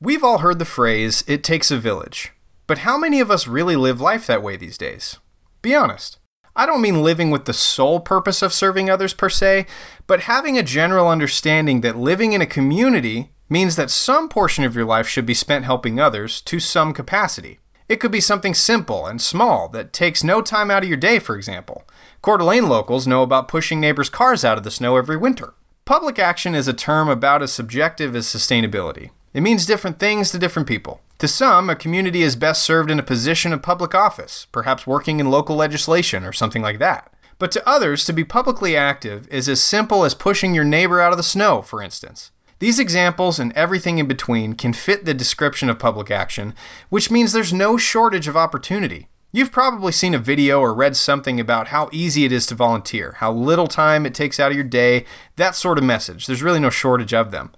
We've all heard the phrase, it takes a village. But how many of us really live life that way these days? Be honest. I don't mean living with the sole purpose of serving others per se, but having a general understanding that living in a community means that some portion of your life should be spent helping others to some capacity. It could be something simple and small that takes no time out of your day, for example. Coeur d'Alene locals know about pushing neighbors' cars out of the snow every winter. Public action is a term about as subjective as sustainability. It means different things to different people. To some, a community is best served in a position of public office, perhaps working in local legislation or something like that. But to others, to be publicly active is as simple as pushing your neighbor out of the snow, for instance. These examples and everything in between can fit the description of public action, which means there's no shortage of opportunity. You've probably seen a video or read something about how easy it is to volunteer, how little time it takes out of your day, that sort of message. There's really no shortage of them.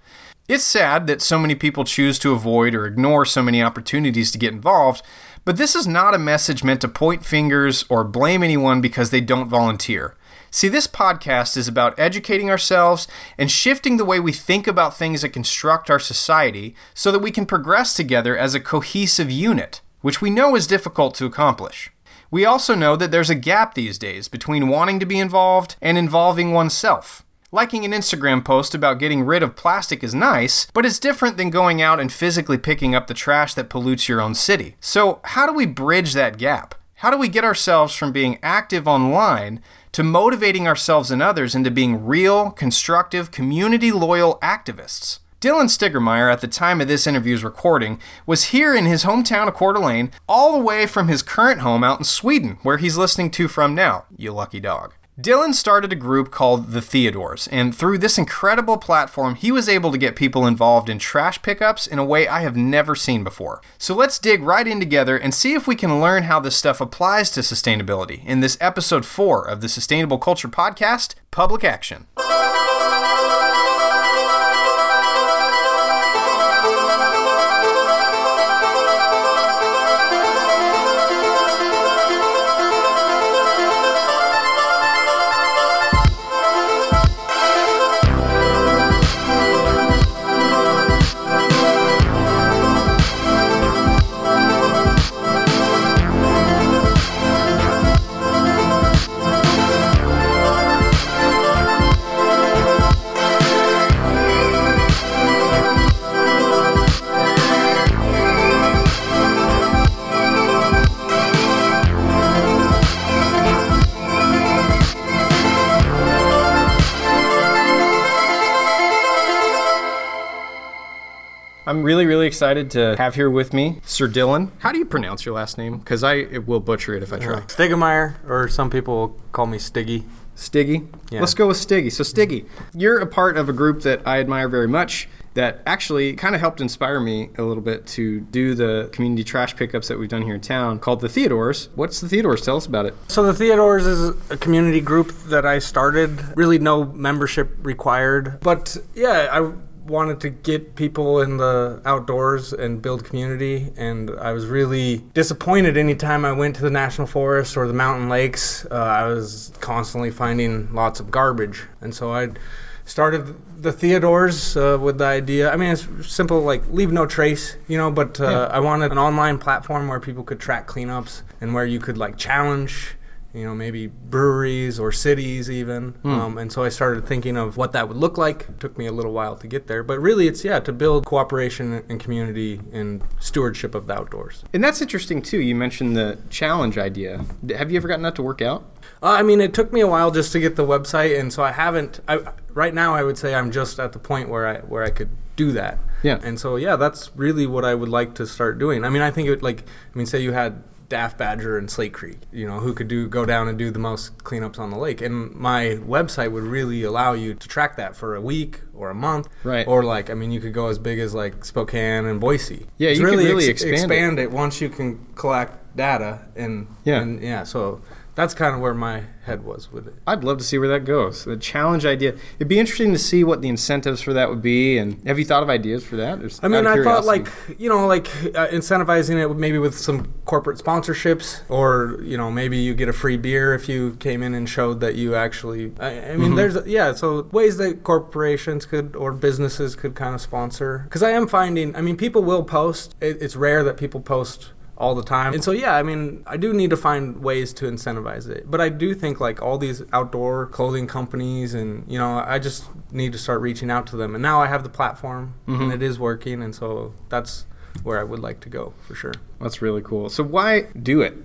It's sad that so many people choose to avoid or ignore so many opportunities to get involved, but this is not a message meant to point fingers or blame anyone because they don't volunteer. See, this podcast is about educating ourselves and shifting the way we think about things that construct our society so that we can progress together as a cohesive unit, which we know is difficult to accomplish. We also know that there's a gap these days between wanting to be involved and involving oneself. Liking an Instagram post about getting rid of plastic is nice, but it's different than going out and physically picking up the trash that pollutes your own city. So, how do we bridge that gap? How do we get ourselves from being active online to motivating ourselves and others into being real, constructive, community loyal activists. Dylan Stigermeyer, at the time of this interview's recording, was here in his hometown of Coeur d'Alene, all the way from his current home out in Sweden, where he's listening to from now. You lucky dog. Dylan started a group called the Theodores, and through this incredible platform, he was able to get people involved in trash pickups in a way I have never seen before. So let's dig right in together and see if we can learn how this stuff applies to sustainability in this episode 4 of the Sustainable Culture Podcast Public Action. Excited to have here with me Sir Dylan. How do you pronounce your last name? Because I will butcher it if I try. Uh, Stigemeyer, or some people will call me Stiggy. Stiggy? Yeah. Let's go with Stiggy. So, Stiggy, you're a part of a group that I admire very much that actually kind of helped inspire me a little bit to do the community trash pickups that we've done here in town called the Theodores. What's the Theodores? Tell us about it. So, the Theodores is a community group that I started, really no membership required. But yeah, I wanted to get people in the outdoors and build community and i was really disappointed anytime i went to the national forest or the mountain lakes uh, i was constantly finding lots of garbage and so i started the theodores uh, with the idea i mean it's simple like leave no trace you know but uh, yeah. i wanted an online platform where people could track cleanups and where you could like challenge you know, maybe breweries or cities even. Mm. Um, and so I started thinking of what that would look like. It took me a little while to get there, but really it's, yeah, to build cooperation and community and stewardship of the outdoors. And that's interesting too. You mentioned the challenge idea. Have you ever gotten that to work out? Uh, I mean, it took me a while just to get the website, and so I haven't. I, right now, I would say I'm just at the point where I where I could do that. Yeah. And so yeah, that's really what I would like to start doing. I mean, I think it like I mean, say you had Daft Badger and Slate Creek, you know, who could do go down and do the most cleanups on the lake. And my website would really allow you to track that for a week or a month, right? Or like, I mean, you could go as big as like Spokane and Boise. Yeah, it's you really, really ex- expand, expand it. it. once you can collect data and yeah, and yeah. So that's kind of where my head was with it. I'd love to see where that goes. The challenge idea. It'd be interesting to see what the incentives for that would be. And have you thought of ideas for that? Just I mean, I thought like you know, like uh, incentivizing it maybe with some corporate sponsorships, or you know, maybe you get a free beer if you came in and showed that you actually. I, I Mm-hmm. mean, there's yeah, so ways that corporations could or businesses could kind of sponsor. Because I am finding, I mean, people will post. It, it's rare that people post all the time. And so yeah, I mean, I do need to find ways to incentivize it. But I do think like all these outdoor clothing companies and you know, I just need to start reaching out to them. And now I have the platform and it is working and so that's where I would like to go for sure. that's really cool. So why do it?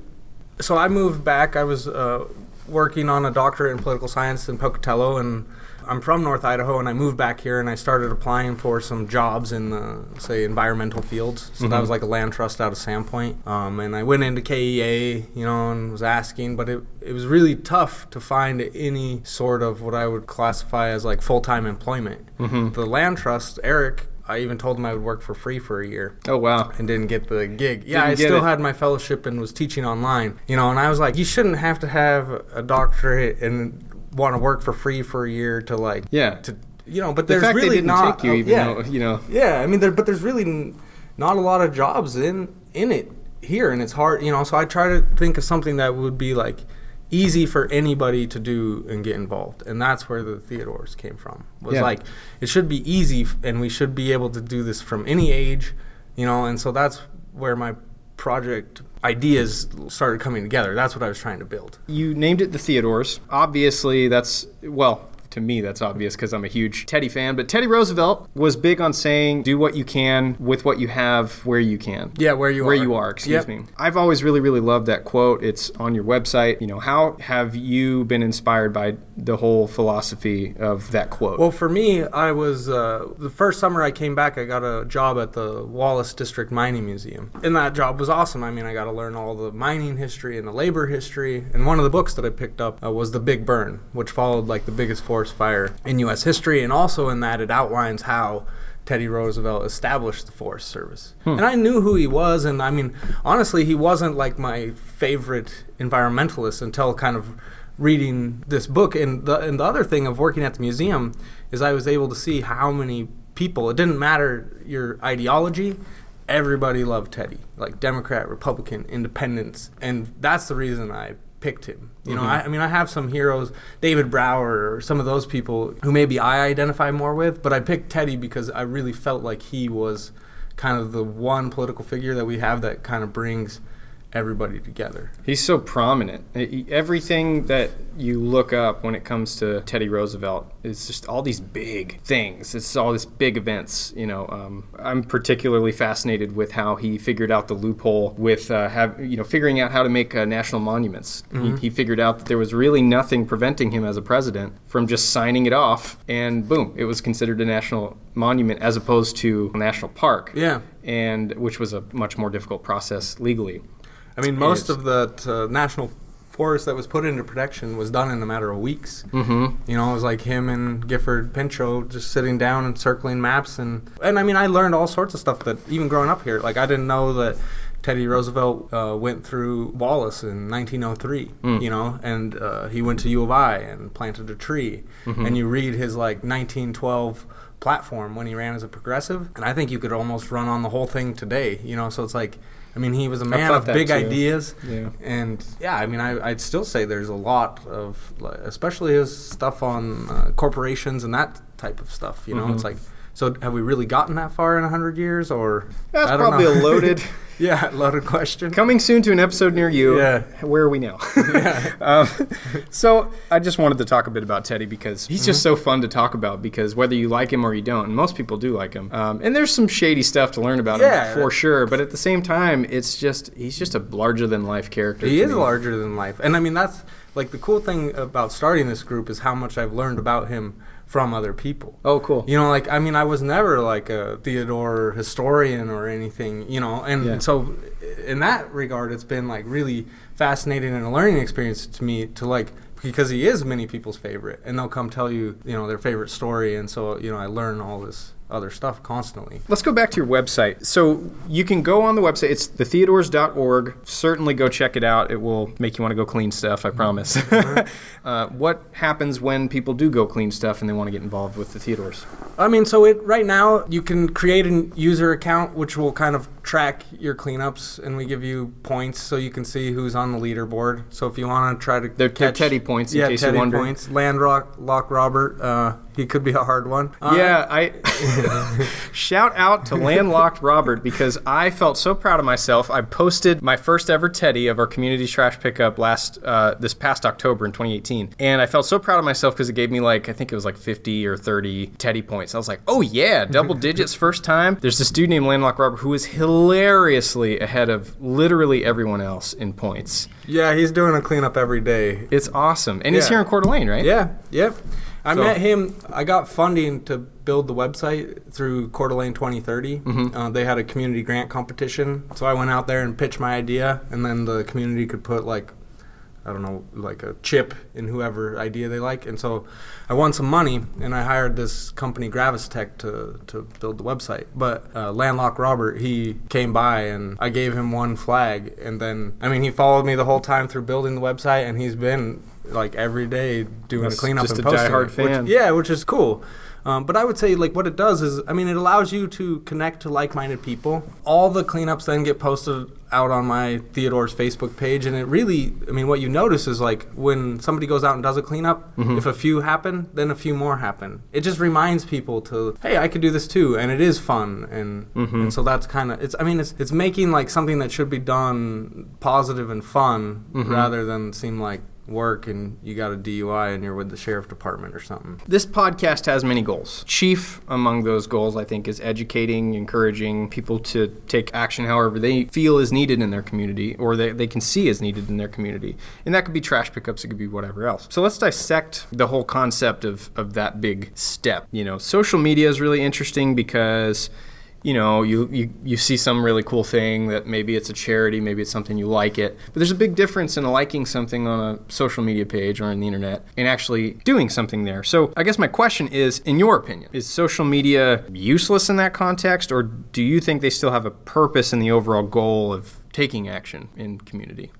So I moved back. I was uh, working on a doctorate in political science in Pocatello, and I'm from North Idaho. And I moved back here, and I started applying for some jobs in the say environmental fields. So that was like a land trust out of Sandpoint. Um, and I went into KEA, you know, and was asking, but it it was really tough to find any sort of what I would classify as like full time employment. The land trust, Eric. I even told him I would work for free for a year Oh wow. and didn't get the gig. Yeah, Didn't I still it. had my fellowship and was teaching online. You know, and I was like, you shouldn't have to have a doctorate and want to work for free for a year to like Yeah. to you know. But The there's fact really they didn't not take you, even yeah. though you know. Yeah, I mean, there, but there's really not a lot of jobs in in it here, and it's hard, you know. So I try to think of something that would be like easy for anybody to do and get involved, and that's where the Theodores came from. Was Yeah. like it should be easy, and we should be able to do this from any age, you know. And so that's where my project ideas started coming together. That's what I was trying to build. You named it the Theodores. Obviously, that's well. To me, that's obvious because I'm a huge Teddy fan. But Teddy Roosevelt was big on saying, "Do what you can with what you have, where you can." Yeah, where you where are. you are. Excuse Yep. me. I've always really, really loved that quote. It's on your website. You know, how have you been inspired by the whole philosophy of that quote? Well, for me, I was uh, the first summer I came back. I got a job at the Wallace District Mining Museum, and that job was awesome. I mean, I got to learn all the mining history and the labor history. And one of the books that I picked up uh, was The Big Burn, which followed like the biggest forest fire in U.S. history, and also in that it outlines how. Teddy Roosevelt established the Forest Service. Hmm. And I knew who he was, and I mean, honestly, he wasn't like my favorite environmentalist until kind of reading this book and the and the other thing of working at the museum is I was able to see how many people it didn't matter your ideology everybody loved Teddy like Democrat Republican independents and that's the reason I picked him. You know mm-hmm. I, I mean I have some heroes David Brower or some of those people who maybe I identify more with but I picked Teddy because I really felt like he was kind of the one political figure that we have that kind of brings everybody together He's so prominent. Everything that you look up when it comes to Teddy Roosevelt is just all these big things. It's all these big events. You know, um, I'm particularly fascinated with how he figured out the loophole with uh, have you know figuring out how to make uh, national monuments. He, he figured out that there was really nothing preventing him as a president from just signing it off, and boom, it was considered a national monument as opposed to a national park. Yeah. and which was a much more difficult process legally. I mean, most of the uh, national forest that was put into protection was done in a matter of weeks. Mm-hmm. You know, it was like him and Gifford Pinchot just sitting down and circling maps, and and I mean, I learned all sorts of stuff that even growing up here, like I didn't know that. Teddy Roosevelt uh, went through Wallace in 1903, you know, and uh, he went to U of I and planted a tree. And you read his like 1912 platform when he ran as a progressive, and I think you could almost run on the whole thing today, you know. So it's like, I mean, he was a man of big too. ideas, Yeah. and yeah, I mean, I, I'd still say there's a lot of, especially his stuff on uh, corporations and that type of stuff. You know, Mm-hmm. it's like, so have we really gotten that far in a hundred years, or That's I don't probably know. a loaded. Yeah, loaded question. Coming soon to an episode near you. Yeah. Where are we now? um, so I just wanted to talk a bit about Teddy because he's just so fun to talk about because whether you like him or you don't, and most people do like him. Um, and there's some shady stuff to learn about Yeah. him for sure. But at the same time, it's just he's just a larger than life character. He is me. larger than life, and I mean that's like the cool thing about starting this group is how much I've learned about him from other people. Oh, cool. You know, like I mean, I was never like a Theodore historian or anything. You know, and Yeah. so in that regard, it's been like really fascinating and a learning experience to me to like because he is many people's favorite, and they'll come tell you you know their favorite story, and so you know I learn all this other stuff constantly. Let's go back to your website. So you can go on the website. It's thetheodores.org. Certainly go check it out. It will make you want to go clean stuff, I promise. uh, what happens when people do go clean stuff and they want to get involved with the Theodores? I mean, so it right now you can create a user account which will kind of track your cleanups, and we give you points so you can see who's on the leaderboard. So if you want to try to They're, they're Teddy points, in yeah, case Teddy points, Landrock, Lock Robert, uh, he could be a hard one. Uh, Yeah, I shout out to Landlocked Robert because I felt so proud of myself. I posted my first ever Teddy of our community trash pickup last uh, this past October in 2018, and I felt so proud of myself because it gave me like I think it was like 50 or 30 Teddy points. I was like, oh yeah, double digits first time. There's this dude named Landlocked Robert who is hilariously ahead of literally everyone else in points. yeah, he's doing a cleanup every day. It's awesome, and he's here in Coeur d'Alene, right? Yeah, yep. I So- met him. I got funding to build the website through Coeur d'Alene 2030. Mm-hmm. Uh, they had a community grant competition, so I went out there and pitched my idea, and then the community could put like, I don't know, like a chip in whoever idea they like, and so I won some money, and I hired this company Gravis Tech to to build the website. But uh, Landlock Robert, he came by, and I gave him one flag, and then I mean he followed me the whole time through building the website, and he's been like every day doing That's a cleanup just and a posting diehard it, which- fan. yeah, which is cool. Um, but I would say like what it does is, I mean, it allows you to connect to like-minded people. All the cleanups then get posted out on my Theodore's Facebook page, and it really, I mean, what you notice is like when somebody goes out and does a cleanup, Mm-hmm. if a few happen, then a few more happen. It just reminds people to, hey, I could do this too, and it is fun, and, Mm-hmm. and so that's kind of it's. I mean, it's it's making like something that should be done positive and fun Mm-hmm. rather than seem like work and you got a DUI and you're with the sheriff department or something. This podcast has many goals. Chief among those goals, I think, is educating, encouraging people to take action however they feel is needed in their community or they, they can see is needed in their community. And that could be trash pickups, it could be whatever else. So let's dissect the whole concept of, of that big step. You know, social media is really interesting because you know, you, you, you see some really cool thing that maybe it's a charity, maybe it's something you like it. But there's a big difference in liking something on a social media page or on the internet and actually doing something there. So I guess my question is, in your opinion, is social media useless in that context, or do you think they still have a purpose in the overall goal of taking action in community?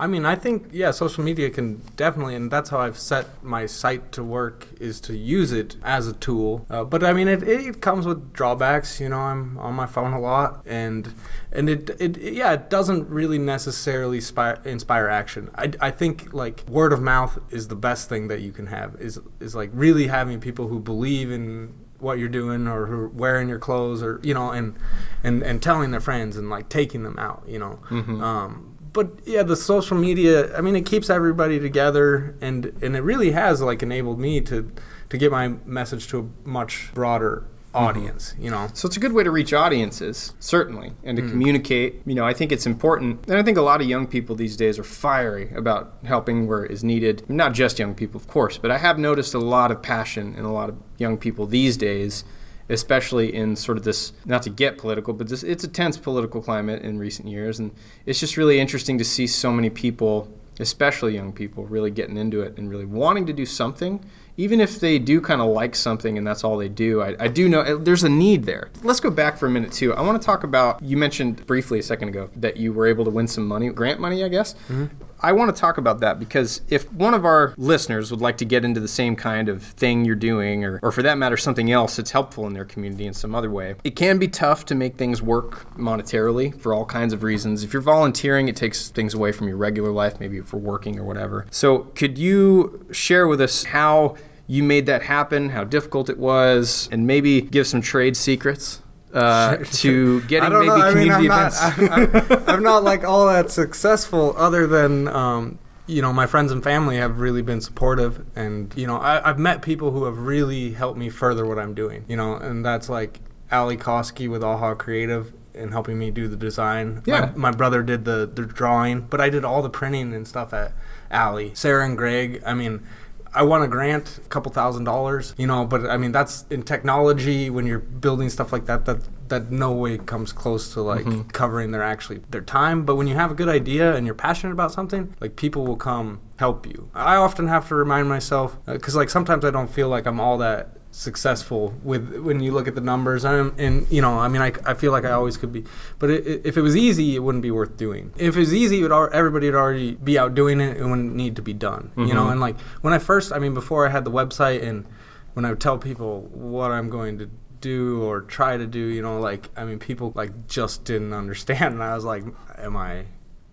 I mean, I think yeah, social media can definitely, and that's how I've set my site to work is to use it as a tool. Uh, but I mean, it, it comes with drawbacks. You know, I'm on my phone a lot, and and it it yeah, it doesn't really necessarily inspire, inspire action. I, I think like word of mouth is the best thing that you can have. Is is like really having people who believe in what you're doing or who are wearing your clothes or you know and and and telling their friends and like taking them out you know um but yeah the social media i mean it keeps everybody together and and it really has like enabled me to to get my message to a much broader mm-hmm. audience you know So it's a good way to reach audiences, certainly, and to mm. communicate. You know, I think it's important. And I think a lot of young people these days are fiery about helping where it is needed. Not just young people, of course, but I have noticed a lot of passion in a lot of young people these days, especially in sort of this, not to get political, but this, it's a tense political climate in recent years. And it's just really interesting to see so many people, especially young people, really getting into it and really wanting to do something even if they do kind of like something and that's all they do, I, I do know there's a need there. Let's go back for a minute too. I want to talk about you mentioned briefly a second ago that you were able to win some money, grant money, I guess. Mm-hmm. I want to talk about that because if one of our listeners would like to get into the same kind of thing you're doing, or, or for that matter, something else that's helpful in their community in some other way, it can be tough to make things work monetarily for all kinds of reasons. If you're volunteering, it takes things away from your regular life, maybe for working or whatever. So, could you share with us how? you made that happen, how difficult it was, and maybe give some trade secrets uh, to getting maybe know. I mean, community I'm events. not, I, I'm not like all that successful, other than um, you know, my friends and family have really been supportive, and you know, I, I've met people who have really helped me further what I'm doing. You know, and that's like Ali Koski with Aha Creative. And helping me do the design. Yeah. My, my brother did the, the drawing, but I did all the printing and stuff at Ali. Sarah and Greg, I mean, I want a grant, a couple thousand dollars, you know, but I mean that's in technology when you're building stuff like that that that no way comes close to like Mm-hmm. covering their actually their time, but when you have a good idea and you're passionate about something, like people will come help you. I often have to remind myself cuz like sometimes I don't feel like I'm all that successful with when you look at the numbers. And, and you know i mean I, I feel like i always could be but it, it, if it was easy it wouldn't be worth doing. If it was easy it would, everybody would already be out doing it. It wouldn't need to be done you know? Mhm. and like when i first i mean before i had the website and when i would tell people what i'm going to do or try to do you know like i mean people like just didn't understand. And i was like am i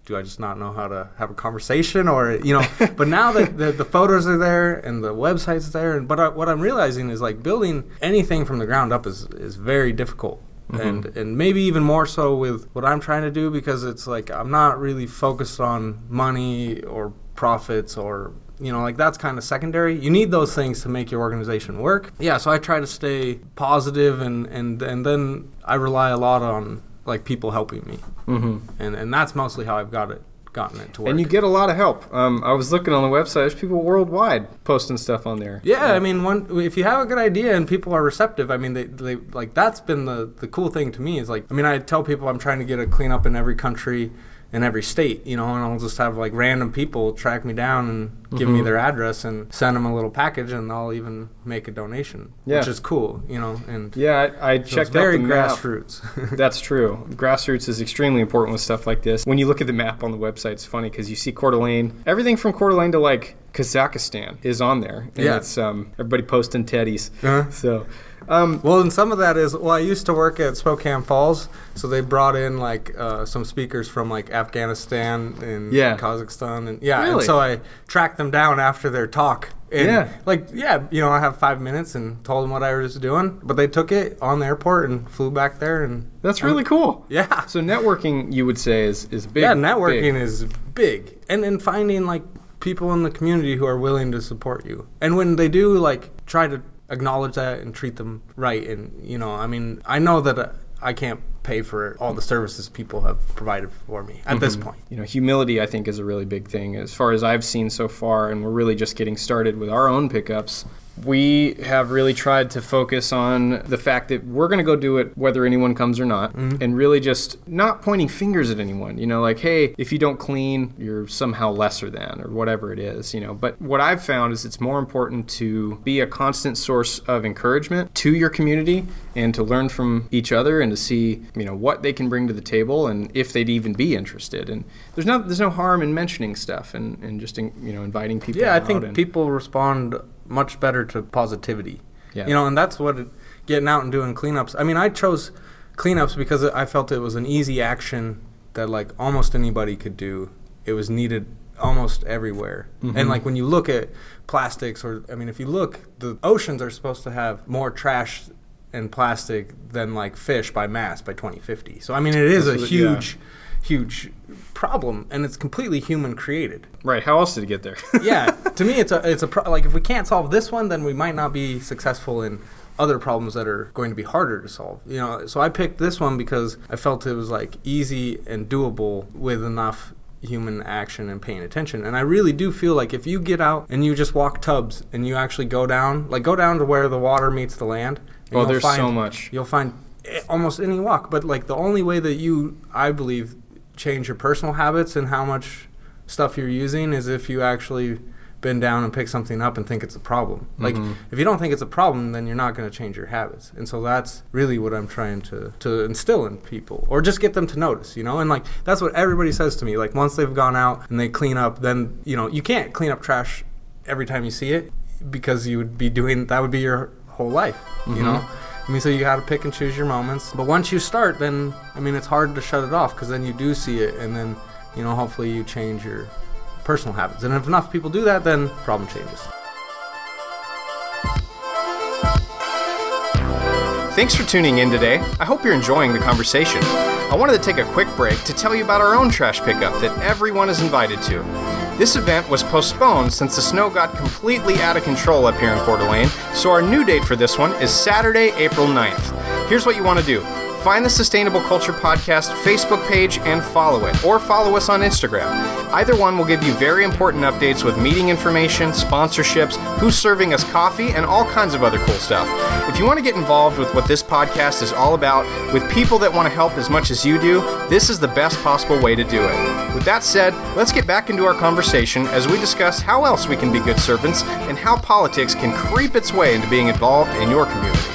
do I just not know how to have a conversation or you know but now that the, the photos are there and the website's there and but I, what I'm realizing is like building anything from the ground up is is very difficult. Mm-hmm. And and maybe even more so with what I'm trying to do because it's like I'm not really focused on money or profits or you know like that's kind of secondary. You need those things to make your organization work. Yeah so I try to stay positive and and and then I rely a lot on like people helping me Mm-hmm. and and that's mostly how I've got it gotten it to work. And you get a lot of help. Um, I was looking on the website. There's people worldwide posting stuff on there. yeah, I mean, one if you have a good idea and people are receptive, I mean, they, they like that's been the the cool thing to me is like, I mean, I tell people I'm trying to get a cleanup in every country, in every state, you know, and I'll just have like random people track me down and give me Mhm. their address and send them a little package, and I'll even make a donation, Yeah. which is cool, you know, and Yeah, I, I so checked very out the map. grassroots. That's true. Grassroots is extremely important with stuff like this. When you look at the map on the website, it's funny because you see Coeur d'Alene. Everything from Coeur d'Alene to like Kazakhstan is on there. And Yeah. it's um, everybody posting teddies. Uh-huh. So, um, Well, and some of that is well, I used to work at Spokane Falls, so they brought in like uh, some speakers from like Afghanistan and Yeah. Kazakhstan, and yeah, and Really? so I tracked them down after their talk. And Yeah. like yeah, you know, I have five minutes and told them what I was doing, but they took it on the airport and flew back there, and that's really cool. yeah, So networking, you would say, is is big. yeah, networking big. is big, and and finding like people in the community who are willing to support you, and when they do, like try to acknowledge that and treat them right, and you know, I mean, I know that uh, I can't pay for all the services people have provided for me at this point. you know, humility, I think, is a really big thing as far as I've seen so far, and we're really just getting started with our own pickups. We have really tried to focus on the fact that we're going to go do it whether anyone comes or not, mm-hmm. and really just not pointing fingers at anyone. You know, like, hey, if you don't clean, you're somehow lesser than, or whatever it is, you know. But what I've found is it's more important to be a constant source of encouragement to your community and to learn from each other and to see, you know, what they can bring to the table and if they'd even be interested. And there's no there's no harm in mentioning stuff and, and just in, you know inviting people. Yeah, I think and, people respond much better to positivity. Yeah. You know, and that's what it, getting out and doing cleanups. I mean, I chose cleanups because I felt it was an easy action that like almost anybody could do. It was needed almost everywhere. Mhm. And like when you look at plastics or I mean if you look the oceans are supposed to have more trash and plastic than like fish by mass by 2050. So I mean it is a what- yeah. huge huge problem and it's completely human created right. How else did it get there? yeah, to me, it's a it's a pro- like if we can't solve this one, then we might not be successful in other problems that are going to be harder to solve. You know, so I picked this one because I felt it was like easy and doable with enough human action and paying attention. And I really do feel like if you get out and you just walk tubs and you actually go down, like go down to where the water meets the land. oh, there's find- so much. You'll find eh, almost any walk, but like the only way that you, I believe, change your personal habits and how much stuff you're using is if you actually bend down and pick something up and think it's a problem. Like Mhm. if you don't think it's a problem, then you're not going to change your habits. And so that's really what I'm trying to to instill in people, or just get them to notice, you know. And like that's what everybody says to me. Like once they've gone out and they clean up, then you know you can't clean up trash every time you see it because you would be doing that would be your whole life, you know. I mean, so you got to pick and choose your moments. But once you start, then I mean, it's hard to shut it off because then you do see it, and then you know, hopefully, you change your personal habits. And if enough people do that, then problem changes. Thanks for tuning in today. I hope you're enjoying the conversation. I wanted to take a quick break to tell you about our own trash pickup that everyone is invited to. This event was postponed since the snow got completely out of control up here in Coeur d'Alene, so our new date for this one is Saturday, April 9th. Here's what you want to do Find the Sustainable Culture Podcast Facebook page and follow it, or follow us on Instagram. Either one will give you very important updates with meeting information, sponsorships, who's serving us coffee, and all kinds of other cool stuff. If you want to get involved with what this podcast is all about, with people that want to help as much as you do, this is the best possible way to do it. With that said, let's get back into our conversation as we discuss how else we can be good servants and how politics can creep its way into being involved in your community.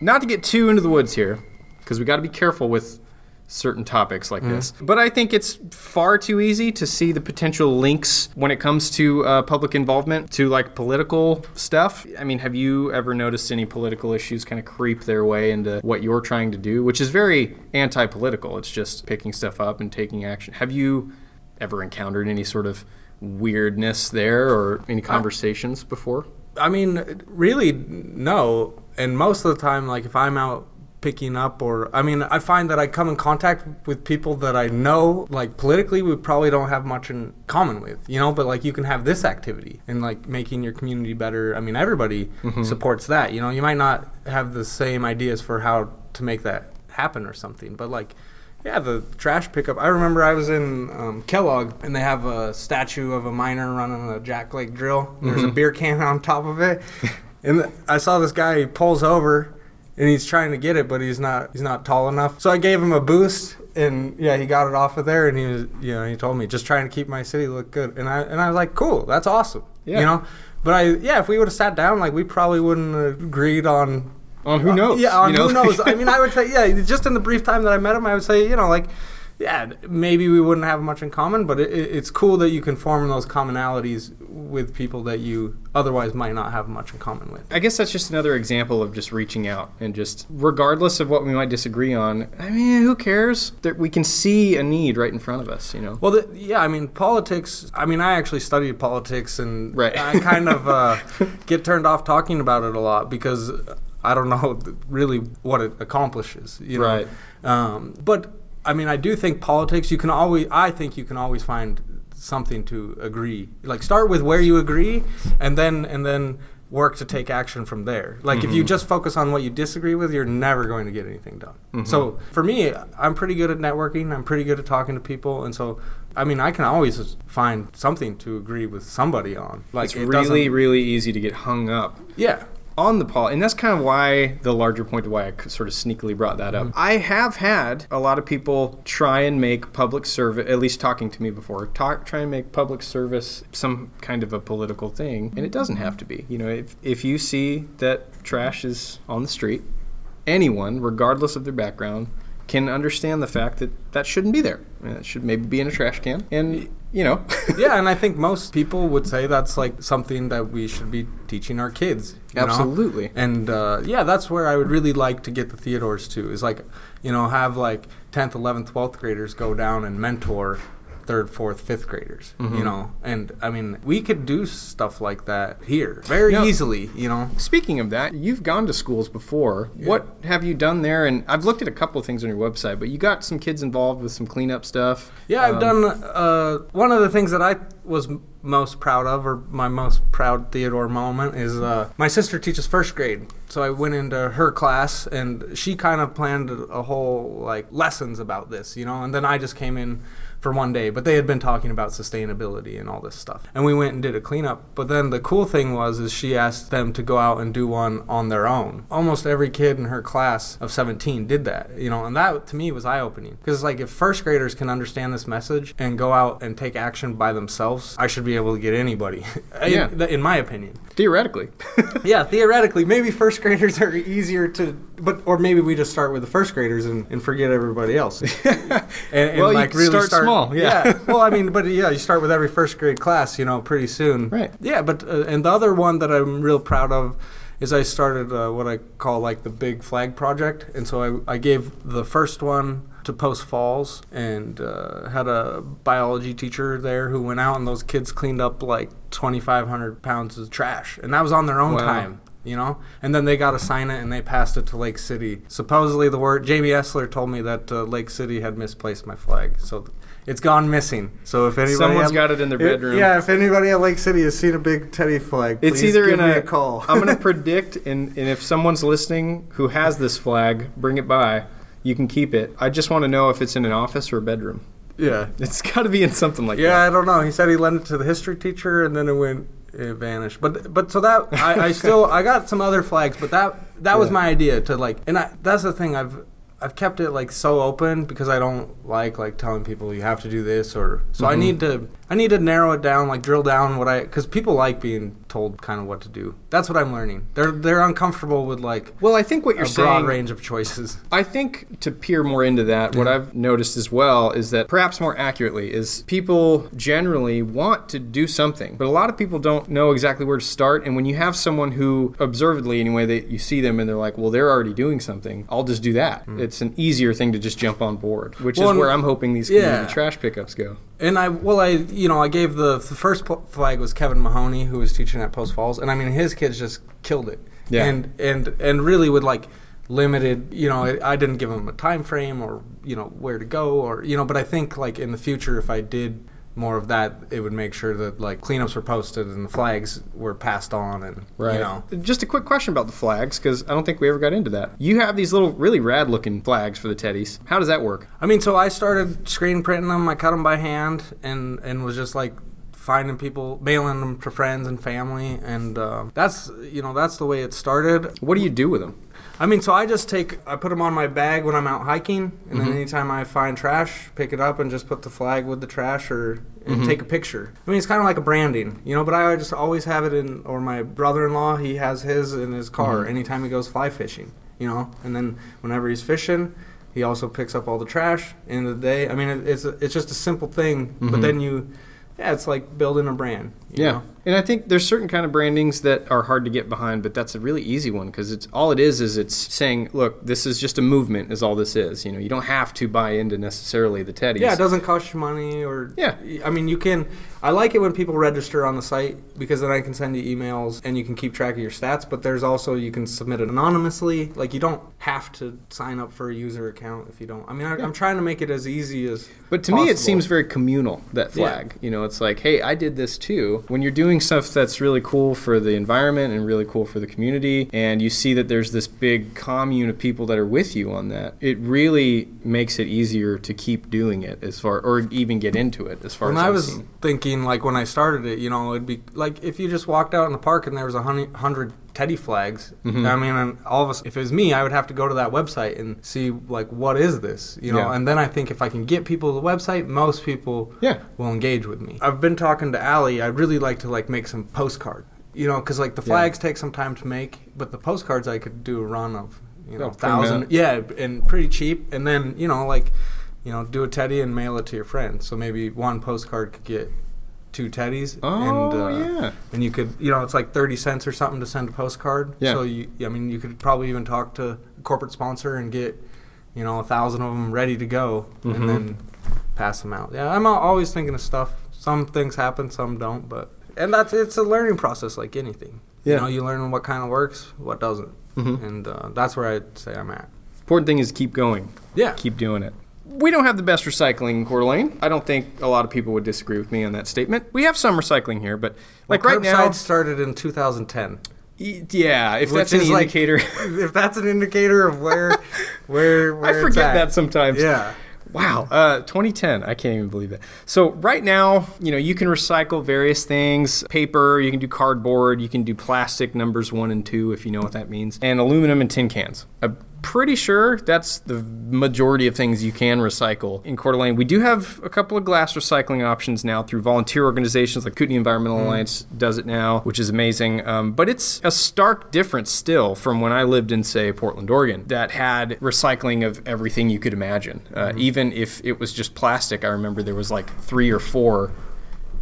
Not to get too into the woods here, because we got to be careful with certain topics like this. But I think it's far too easy to see the potential links when it comes to uh, public involvement to like political stuff. I mean, have you ever noticed any political issues kind of creep their way into what you're trying to do, which is very anti political? It's just picking stuff up and taking action. Have you ever encountered any sort of weirdness there or any conversations before? I mean, really, no. And most of the time, like if I'm out picking up or I mean, I find that I come in contact with people that I know like politically we probably don't have much in common with, you know, but like you can have this activity and like making your community better. I mean, everybody mm-hmm. supports that, you know. You might not have the same ideas for how to make that happen or something, but like yeah, the trash pickup. I remember I was in um, Kellogg and they have a statue of a miner running a jackleg drill. There's a beer can on top of it. And th- I saw this guy, he pulls over and he's trying to get it, but he's not he's not tall enough. So I gave him a boost and yeah, he got it off of there and he was you know, he told me just trying to keep my city look good. And I and I was like, Cool, that's awesome. Yeah. You know? But I yeah, if we would have sat down, like we probably wouldn't have agreed on On who knows? yeah, on you know? who knows? I mean, I would say, yeah, just in the brief time that I met him, I would say, you know, like, yeah, maybe we wouldn't have much in common, but it, it- it's cool that you can form those commonalities with people that you otherwise might not have much in common with. I guess that's just another example of just reaching out and just, regardless of what we might disagree on, I mean, who cares? That we can see a need right in front of us, you know? Well, the, yeah, I mean, politics. I mean, I actually studied politics, and Right. I kind of uh, get turned off talking about it a lot because I don't know really what it accomplishes. You know? Right. Um, but I mean, I do think politics. You can always. I think you can always find something to agree. Like start with where you agree, and then and then work to take action from there. Like if you just focus on what you disagree with, you're never going to get anything done. So for me, I'm pretty good at networking. I'm pretty good at talking to people, and so I mean, I can always find something to agree with somebody on. Like It's it really, really easy to get hung up yeah. On the pol, and that's kind of why the larger point of why I sort of sneakily brought that up. Mm-hmm. I have had a lot of people try and make public service, at least talking to me before, talk, try and make public service some kind of a political thing, and it doesn't have to be. You know, if if you see that trash is on the street, anyone, regardless of their background, can understand the fact that that shouldn't be there. It should maybe be in a trash can, and you know. yeah, and I think most people would say that's like something that we should be teaching our kids. you know? Absolutely. And uh, yeah, that's where I would really like to get the Theodores to is like, you know, have like 10th, 11th, 12th graders go down and mentor third, fourth, fifth graders, Mm-hmm. you know. And I mean, we could do stuff like that here very know- easily, you know. Speaking of that, you've gone to schools before. What have you done there? And I've looked at a couple of things on your website, but you got some kids involved with some cleanup stuff. Yeah, I've Um, done. Uh, one of the things that I was most proud of, or my most proud Theodore moment, is uh, my sister teaches first grade. So I went into her class, and she kind of planned a whole like lessons about this, you know. And then I just came in for one day, but they had been talking about sustainability and all this stuff. And we went and did a cleanup. But then the cool thing was, is she asked them to go out and do one on their own. Almost every kid in her class of 17 did that, you know. And that to me was eye opening because it's like if first graders can understand this message and go out and take action by themselves, I should be able to get anybody. in, Yeah. th- in my opinion. Theoretically. Yeah, theoretically, maybe first graders are easier to, but or maybe we just start with the first graders and, and forget everybody else. and, and Well, like really start small, yeah. Well, I mean, but yeah, you start with every first grade class, you know, pretty soon. Right. Yeah, but uh, and the other one that I'm real proud of is I started uh, what I call like the Big Flag Project, and so I, I gave the first one to Post Falls and uh, had a biology teacher there who went out and those kids cleaned up like 2,500 pounds of trash, and that was on their own Wow. time you know and then they got to sign it and they passed it to lake city supposedly the word jamie essler told me that uh, lake city had misplaced my flag so it's gone missing. So if anybody Someone's at- got it in their bedroom. yeah, if anybody at Lake City has seen a big teddy flag, It's please either give in me a, a call. I'm going to predict, and, and if someone's listening who has this flag, bring it by. You can keep it. I just want to know if it's in an office or a bedroom. yeah. It's got to be in something like Yeah, that. Yeah, I don't know. He said he lent it to the history teacher, and then it went, it vanished. But but so that I, I still I got some other flags, but that that was my idea to like, and I, that's the thing I've I've kept it like so open because I don't like like telling people you have to do this or so I Mhm. need to I need to narrow it down like drill down what I because people like being told kind of what to do. That's what I'm learning. They're they're uncomfortable with like Well, I think what you're broad saying. range of choices. I think to peer more into that, what I've noticed as well is that perhaps more accurately is people generally want to do something, but a lot of people don't know exactly where to start. And when you have someone who, observedly anyway, that you see them and they're like, well, they're already doing something, I'll just do that. Hmm. It's an easier thing to just jump on board, which Well, is where I'm hoping these yeah. community trash pickups go. And I, well, I, you know, I gave the, the first flag was Kevin Mahoney, who was teaching at Post Falls, and I mean, his kids just killed it. Yeah. And and and really with like limited, you know, I, I didn't give him a time frame or you know where to go or you know, but I think like in the future, if I did more of that, it would make sure that like cleanups were posted and the flags were passed on and right. you know. Just a quick question about the flags, because I don't think we ever got into that. You have these little, really rad looking flags for the teddies. How does that work? I mean, so I started screen printing them. I cut them by hand, and and was just like finding people, mailing them to friends and family, and uh, that's you know that's the way it started. What do you do with them? I mean, so I just take, I put them on my bag when I'm out hiking, and Mhm. then anytime I find trash, pick it up and just put the flag with the trash or and Mhm. take a picture. I mean, it's kind of like a branding, you know. But I just always have it in, or my brother-in-law, he has his in his car Mhm. anytime he goes fly fishing, you know. And then whenever he's fishing, he also picks up all the trash. End of the day, I mean, it, it's it's just a simple thing, Mhm. but then you, yeah, it's like building a brand. Yeah, know? and I think there's certain kind of brandings that are hard to get behind, but that's a really easy one because it's all it is is it's saying, look, this is just a movement, is all this is. You know, you don't have to buy into necessarily the teddies. Yeah, it doesn't cost you money or Yeah. I mean, you can. I like it when people register on the site because then I can send you emails and you can keep track of your stats. But there's also you can submit it anonymously. Like you don't have to sign up for a user account if you don't. I mean, I, Yeah. I'm trying to make it as easy as. But to me, it seems very communal, that Yeah. flag. You know, it's like, hey, I did this too. When you're doing stuff that's really cool for the environment and really cool for the community, and you see that there's this big commune of people that are with you on that, it really makes it easier to keep doing it as far, or even get into it as far When as I I've was seen. thinking, like when I started it, you know, it'd be like if you just walked out in the park and there was a hun- hundred teddy flags. Mhm. I mean, and all of us, if it was me, I would have to go to that website and see like what is this, you know. Yeah. And then I think if I can get people to the website, most people Yeah. will engage with me. I've been talking to Allie. I'd really like to like make some postcard, you know, because like the Yeah. flags take some time to make, but the postcards I could do a run of, you know, Oh, thousand, yeah, and pretty cheap, and then you know like you know, do a teddy and mail it to your friends. So maybe one postcard could get two teddies. Oh, and, uh, yeah. And you could, you know, it's like 30 cents or something to send a postcard. Yeah. So, you, I mean, you could probably even talk to a corporate sponsor and get, you know, a thousand of them ready to go Mhm. and then pass them out. Yeah, I'm always thinking of stuff. Some things happen, some don't, but. And that's it's a learning process like anything. Yeah. You know, you learn what kind of works, what doesn't. Mhm. And uh, that's where I'd say I'm at. Important thing is keep going. Yeah. keep doing it. We don't have the best recycling in Coeur d'Alene. I don't think a lot of people would disagree with me on that statement. We have some recycling here, but like Well, right now, started in 2010. y- yeah, if that's is like- indicator, if that's an indicator of where where, where I forget at. that sometimes. Yeah. Wow, uh, 2010. I can't even believe it. So right now, you know, you can recycle various things: paper, you can do cardboard, you can do plastic numbers one and two, if you know what that means, and aluminum and tin cans. I'm pretty sure that's the majority of things you can recycle in Coeur d'Alene. We do have a couple of glass recycling options now through volunteer organizations like Kootenai Environmental Alliance does it now, which is amazing. Um, but it's a stark difference still from when I lived in, say, Portland, Oregon, that had recycling of everything you could imagine. Uh, Even if it was just plastic, I remember there was like three or four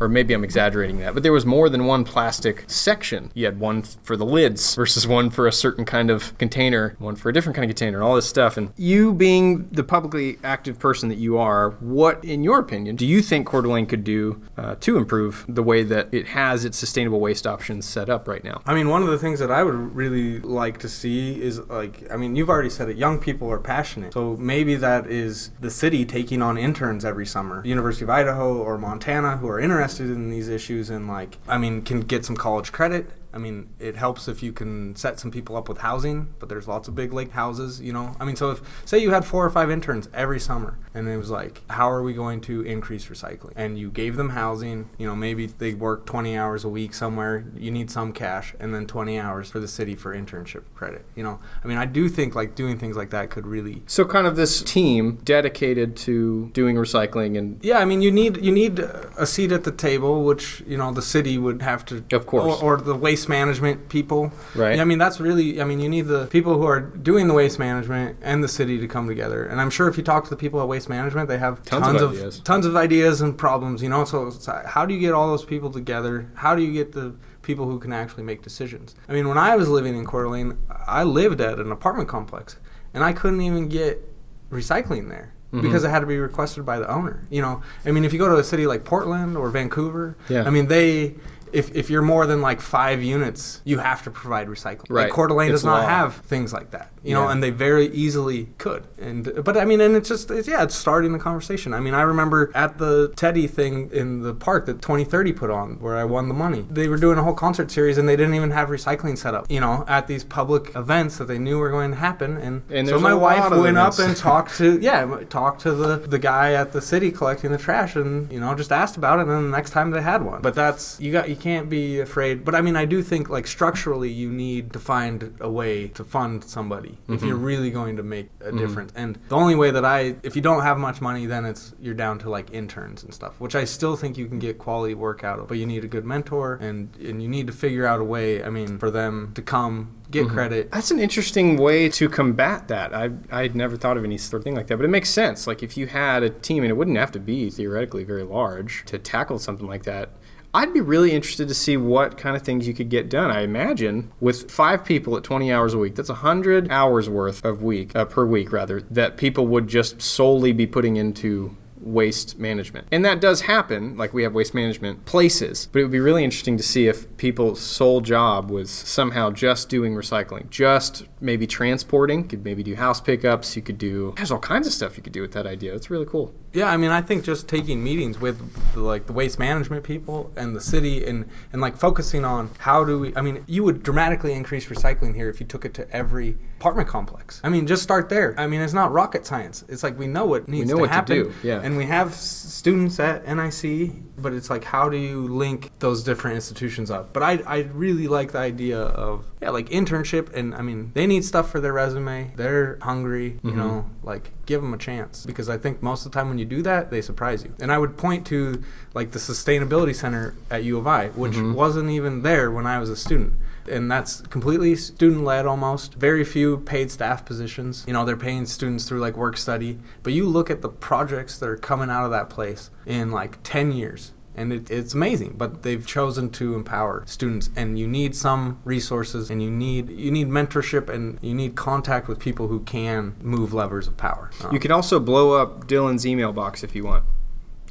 or maybe I'm exaggerating that, but there was more than one plastic section. You had one for the lids versus one for a certain kind of container, one for a different kind of container, and all this stuff. And you being the publicly active person that you are, what, in your opinion, do you think Coeur d'Alene could do uh, to improve the way that it has its sustainable waste options set up right now? I mean, one of the things that I would really like to see is like, I mean, you've already said it, young people are passionate. So maybe that is the city taking on interns every summer. University of Idaho or Montana who are interested in these issues and like, I mean, can get some college credit I mean, it helps if you can set some people up with housing, but there's lots of big lake houses, you know. I mean, so if say you had four or five interns every summer, and it was like, how are we going to increase recycling? And you gave them housing, you know, maybe they work 20 hours a week somewhere, you need some cash, and then 20 hours for the city for internship credit, you know. I mean, I do think like doing things like that could really. So kind of this team dedicated to doing recycling and. Yeah, I mean, you need you need a seat at the table, which you know the city would have to. Of course. Or, or the waste management people. Right. Yeah, I mean, that's really, I mean, you need the people who are doing the waste management and the city to come together. And I'm sure if you talk to the people at waste management, they have Tons tons, of of, ideas. tons of ideas and problems. You know, so it's, how do you get all those people together? How do you get the people who can actually make decisions? I mean, when I was living in Coeur d'Alene, I lived at an apartment complex, and I couldn't even get recycling there. Mm-hmm. Because it had to be requested by the owner. You know, I mean, if you go to a city like Portland or Vancouver, Yeah. I mean, they if, if you're more than like five units, you have to provide recycling. Right. Like Coeur d'Alene It's does not law. have things like that, you know, Yeah. and they very easily could. And but I mean, and it's just it's, yeah, it's starting the conversation. I mean, I remember at the Teddy thing in the park that 2030 put on, where I won the money. They were doing a whole concert series, and they didn't even have recycling set up, you know, at these public events that they knew were going to happen. And, And so my wife went up and talked to yeah, talked to the the guy at the city collecting the trash, and you know, just asked about it. And then the next time they had one, but that's you got you can't be afraid. But I mean, I do think like structurally, you need to find a way to fund somebody if Mm-hmm. you're really going to make a difference. And the only way that I, if you don't have much money, then it's you're down to like interns and stuff, which I still think you can get quality work out of. But you need a good mentor, and and you need to figure out a way. I mean, for them to come get credit. That's an interesting way to combat that. I I'd never thought of any sort of thing like that, but it makes sense. Like if you had a team, and it wouldn't have to be theoretically very large to tackle something like that. I'd be really interested to see what kind of things you could get done. I imagine with five people at 20 hours a week, that's 100 hours worth of week uh, per week rather that people would just solely be putting into waste management. And that does happen, like we have waste management places, but it would be really interesting to see if people's sole job was somehow just doing recycling, just maybe transporting, could maybe do house pickups, you could do there's all kinds of stuff you could do with that idea. It's really cool. Yeah, I mean, I think just taking meetings with the, like the waste management people and the city, and and like focusing on how do we. I mean, you would dramatically increase recycling here if you took it to every apartment complex. I mean, just start there. I mean, it's not rocket science. It's like we know what needs we know to what to happen, do, yeah. and we have students at NIC, but it's like how do you link those different institutions up? But I I really like the idea of yeah, like internship, and I mean, they need stuff for their resume. They're hungry, you Mm-hmm. know, like give them a chance because I think most of the time when you do that, they surprise you. And I would point to like the sustainability center at U of I, which Mm-hmm. wasn't even there when I was a student. And that's completely student led almost. Very few paid staff positions. You know, they're paying students through like work study. But you look at the projects that are coming out of that place in like 10 years. And it, it's amazing, but they've chosen to empower students, and you need some resources, and you need you need mentorship, and you need contact with people who can move levers of power. Um, You can also blow up Dylan's email box if you want.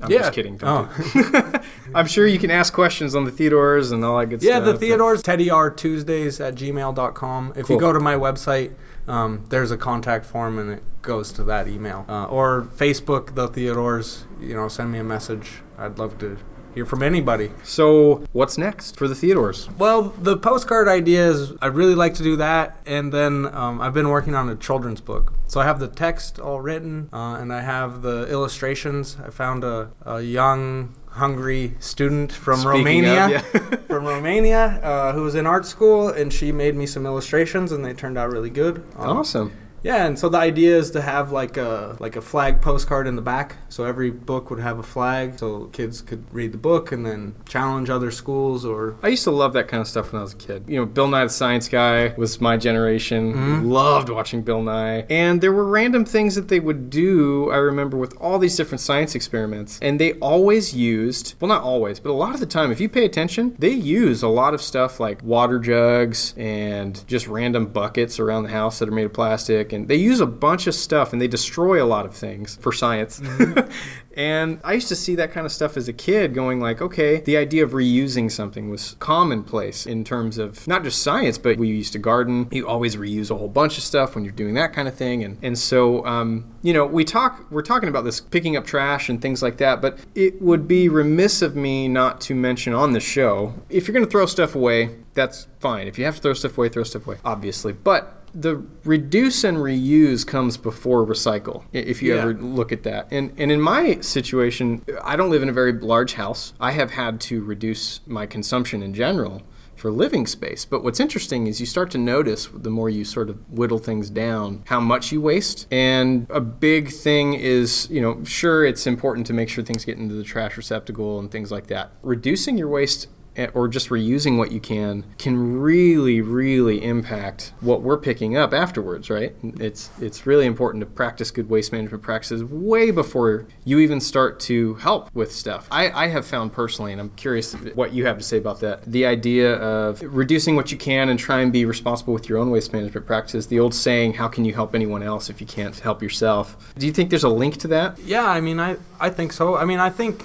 I'm Yeah. just kidding. Don't Oh. I'm sure you can ask questions on the Theodores and all that good Yeah, stuff. the but- Theodore's Teddy R Tuesdays at gmail.com. If Cool. you go to my website, um, there's a contact form and it goes to that email. Uh, or Facebook, the Theodores, you know, send me a message. I'd love to hear from anybody. So, what's next for the Theodores? Well, the postcard idea is I'd really like to do that, and then um, I've been working on a children's book. So I have the text all written, uh, and I have the illustrations. I found a, a young, hungry student from Speaking Romania, of, yeah. from Romania, uh, who was in art school, and she made me some illustrations, and they turned out really good. Um, Awesome. Yeah, and so the idea is to have like a like a flag postcard in the back. So every book would have a flag, so kids could read the book and then challenge other schools or. I used to love that kind of stuff when I was a kid. You know, Bill Nye the Science Guy was my generation. Mm-hmm. Loved watching Bill Nye, and there were random things that they would do. I remember with all these different science experiments, and they always used well, not always, but a lot of the time, if you pay attention, they use a lot of stuff like water jugs and just random buckets around the house that are made of plastic, and they use a bunch of stuff and they destroy a lot of things for science. And I used to see that kind of stuff as a kid going like, okay, the idea of reusing something was commonplace in terms of not just science, but we used to garden. You always reuse a whole bunch of stuff when you're doing that kind of thing. And, and so, um, you know, we talk, we're talking about this picking up trash and things like that, but it would be remiss of me not to mention on the show, if you're going to throw stuff away, that's fine. If you have to throw stuff away, throw stuff away, obviously. But the reduce and reuse comes before recycle if you Yeah. ever look at that. And and in my situation i don't live in a very large house. I have had to reduce my consumption in general for living space. But what's interesting is you start to notice the more you sort of whittle things down how much you waste. And a big thing is you know sure it's important to make sure things get into the trash receptacle and things like that. Reducing your waste or just reusing what you can can really really impact what we're picking up afterwards right? It's it's really important to practice good waste management practices way before you even start to help with stuff. I, I have found personally and i'm curious what you have to say about that the idea of reducing what you can and try and be responsible with your own waste management practices the old saying how can you help anyone else if you can't help yourself? Do you think there's a link to that? Yeah, I mean, I I think so. I mean, I think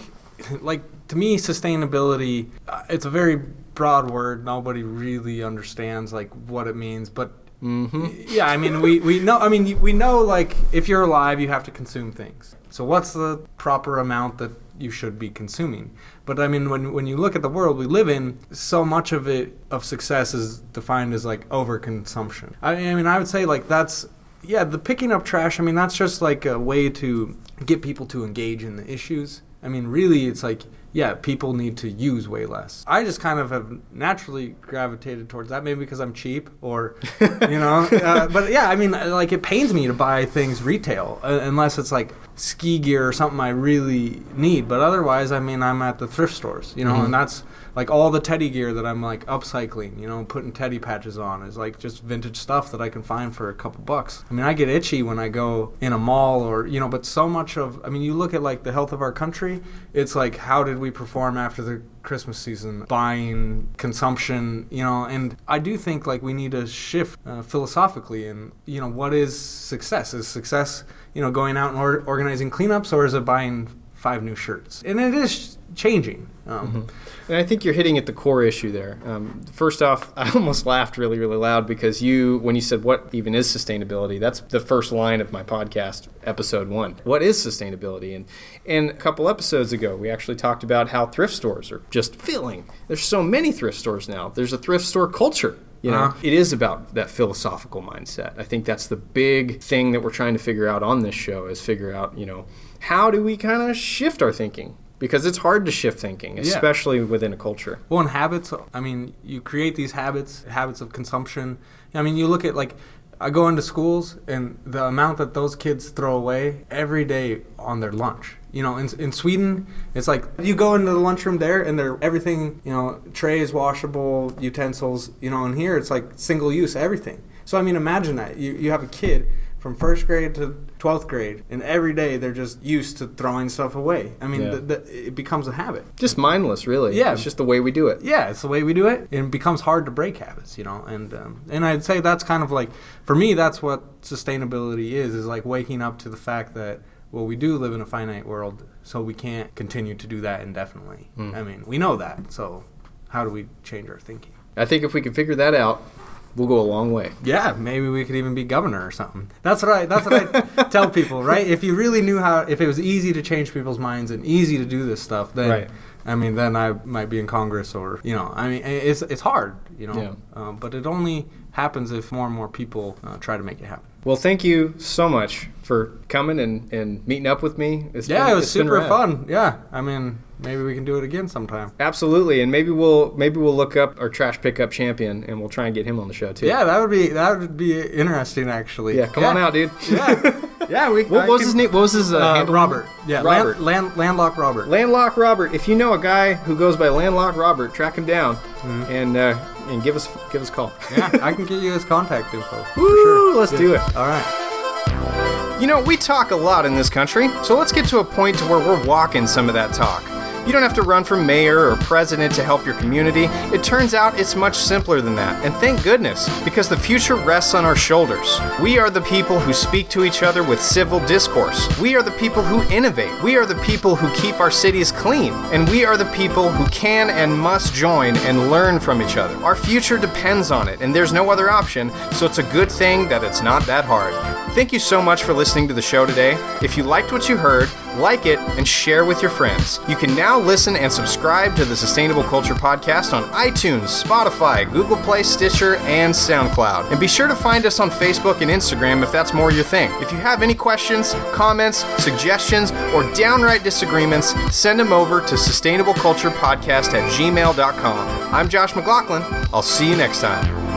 like to me, sustainability uh, it's a very broad word. Nobody really understands like what it means, but. Yeah, I mean, we, we know. I mean, we know like if you're alive, you have to consume things. So what's the proper amount that you should be consuming? But I mean, when when you look at the world we live in, so much of it of success is defined as like overconsumption. I, I mean, I would say like that's yeah, the picking up trash. I mean, that's just like a way to get people to engage in the issues. I mean, really, it's like yeah, people need to use way less. I just kind of have naturally gravitated towards that, maybe because I'm cheap or, you know. Uh, but yeah, I mean, like it pains me to buy things retail uh, unless it's like ski gear or something I really need. But otherwise, I mean, I'm at the thrift stores, you know, and that's like all the teddy gear that I'm like upcycling, you know, putting teddy patches on is like just vintage stuff that I can find for a couple bucks. I mean, I get itchy when I go in a mall or, you know, but so much of, I mean, you look at like the health of our country, it's like how did we perform after the Christmas season, buying, consumption, you know, and I do think like we need to shift uh, philosophically and, you know, what is success? Is success, you know, going out and or- organizing cleanups or is it buying five new shirts? And it is changing. Um, And I think you're hitting at the core issue there. Um, first off, I almost laughed really, really loud because you, when you said what even is sustainability, that's the first line of my podcast, episode one. What is sustainability? And and a couple episodes ago, we actually talked about how thrift stores are just filling. There's so many thrift stores now. There's a thrift store culture. You know, Uh-huh. it is about that philosophical mindset. I think that's the big thing that we're trying to figure out on this show is figure out, you know, how do we kind of shift our thinking? Because it's hard to shift thinking, especially within a culture. Well, and habits. I mean, you create these habits, habits of consumption. I mean, you look at like, I go into schools and the amount that those kids throw away every day on their lunch. You know, in, in Sweden, it's like you go into the lunchroom there and they're everything, you know, trays, washable utensils, you know, and here it's like single use everything. So, I mean, imagine that. You, you have a kid from first grade to 12th grade and every day they're just used to throwing stuff away. I mean, Yeah. th- th- it becomes a habit. Just mindless, really. Yeah. It's just the way we do it. yeah, it's the way we do it. And it becomes hard to break habits, you know. And um, and I'd say that's kind of like for me, that's what sustainability is. Is like waking up to the fact that well, we do live in a finite world, so we can't continue to do that indefinitely. I mean, we know that. So how do we change our thinking? I think if we can figure that out, we'll go a long way. Yeah, maybe we could even be governor or something. That's what I that's what I tell people, right? If you really knew how if it was easy to change people's minds and easy to do this stuff, then Right. I mean, then I might be in Congress or you know, I mean, it's it's hard, you know. Yeah. Um, but it only happens if more and more people uh, try to make it happen. Well, thank you so much for coming and, and meeting up with me. It's Yeah, been- it was super fun. Yeah, I mean, maybe we can do it again sometime. Absolutely, and maybe we'll maybe we'll look up our trash pickup champion and we'll try and get him on the show too. Yeah, that would be that would be interesting actually. yeah. Come on out, dude. Yeah, yeah. We. What I was can- his name? What was his uh, Uh. Robert. Yeah, Robert. Land, land, landlocked Robert. Landlock Robert. If you know a guy who goes by Landlock Robert, track him down and uh, and give us give us a call. yeah, I can get you his contact info. for Woo! sure. Let's do it. All right. You know, we talk a lot in this country, so let's get to a point to where we're walking some of that talk. You don't have to run for mayor or president to help your community. It turns out it's much simpler than that, and thank goodness, because the future rests on our shoulders. We are the people who speak to each other with civil discourse. We are the people who innovate. We are the people who keep our cities clean. And we are the people who can and must join and learn from each other. Our future depends on it, and there's no other option, so it's a good thing that it's not that hard. Thank you so much for listening to the show today. If you liked what you heard, like it and share with your friends. You can now listen and subscribe to the Sustainable Culture Podcast on iTunes, Spotify, Google Play, Stitcher, and SoundCloud. And be sure to find us on Facebook and Instagram if that's more your thing. If you have any questions, comments, suggestions, or downright disagreements, send them over to sustainableculturepodcast at gmail.com. I'm Josh McLaughlin. I'll see you next time.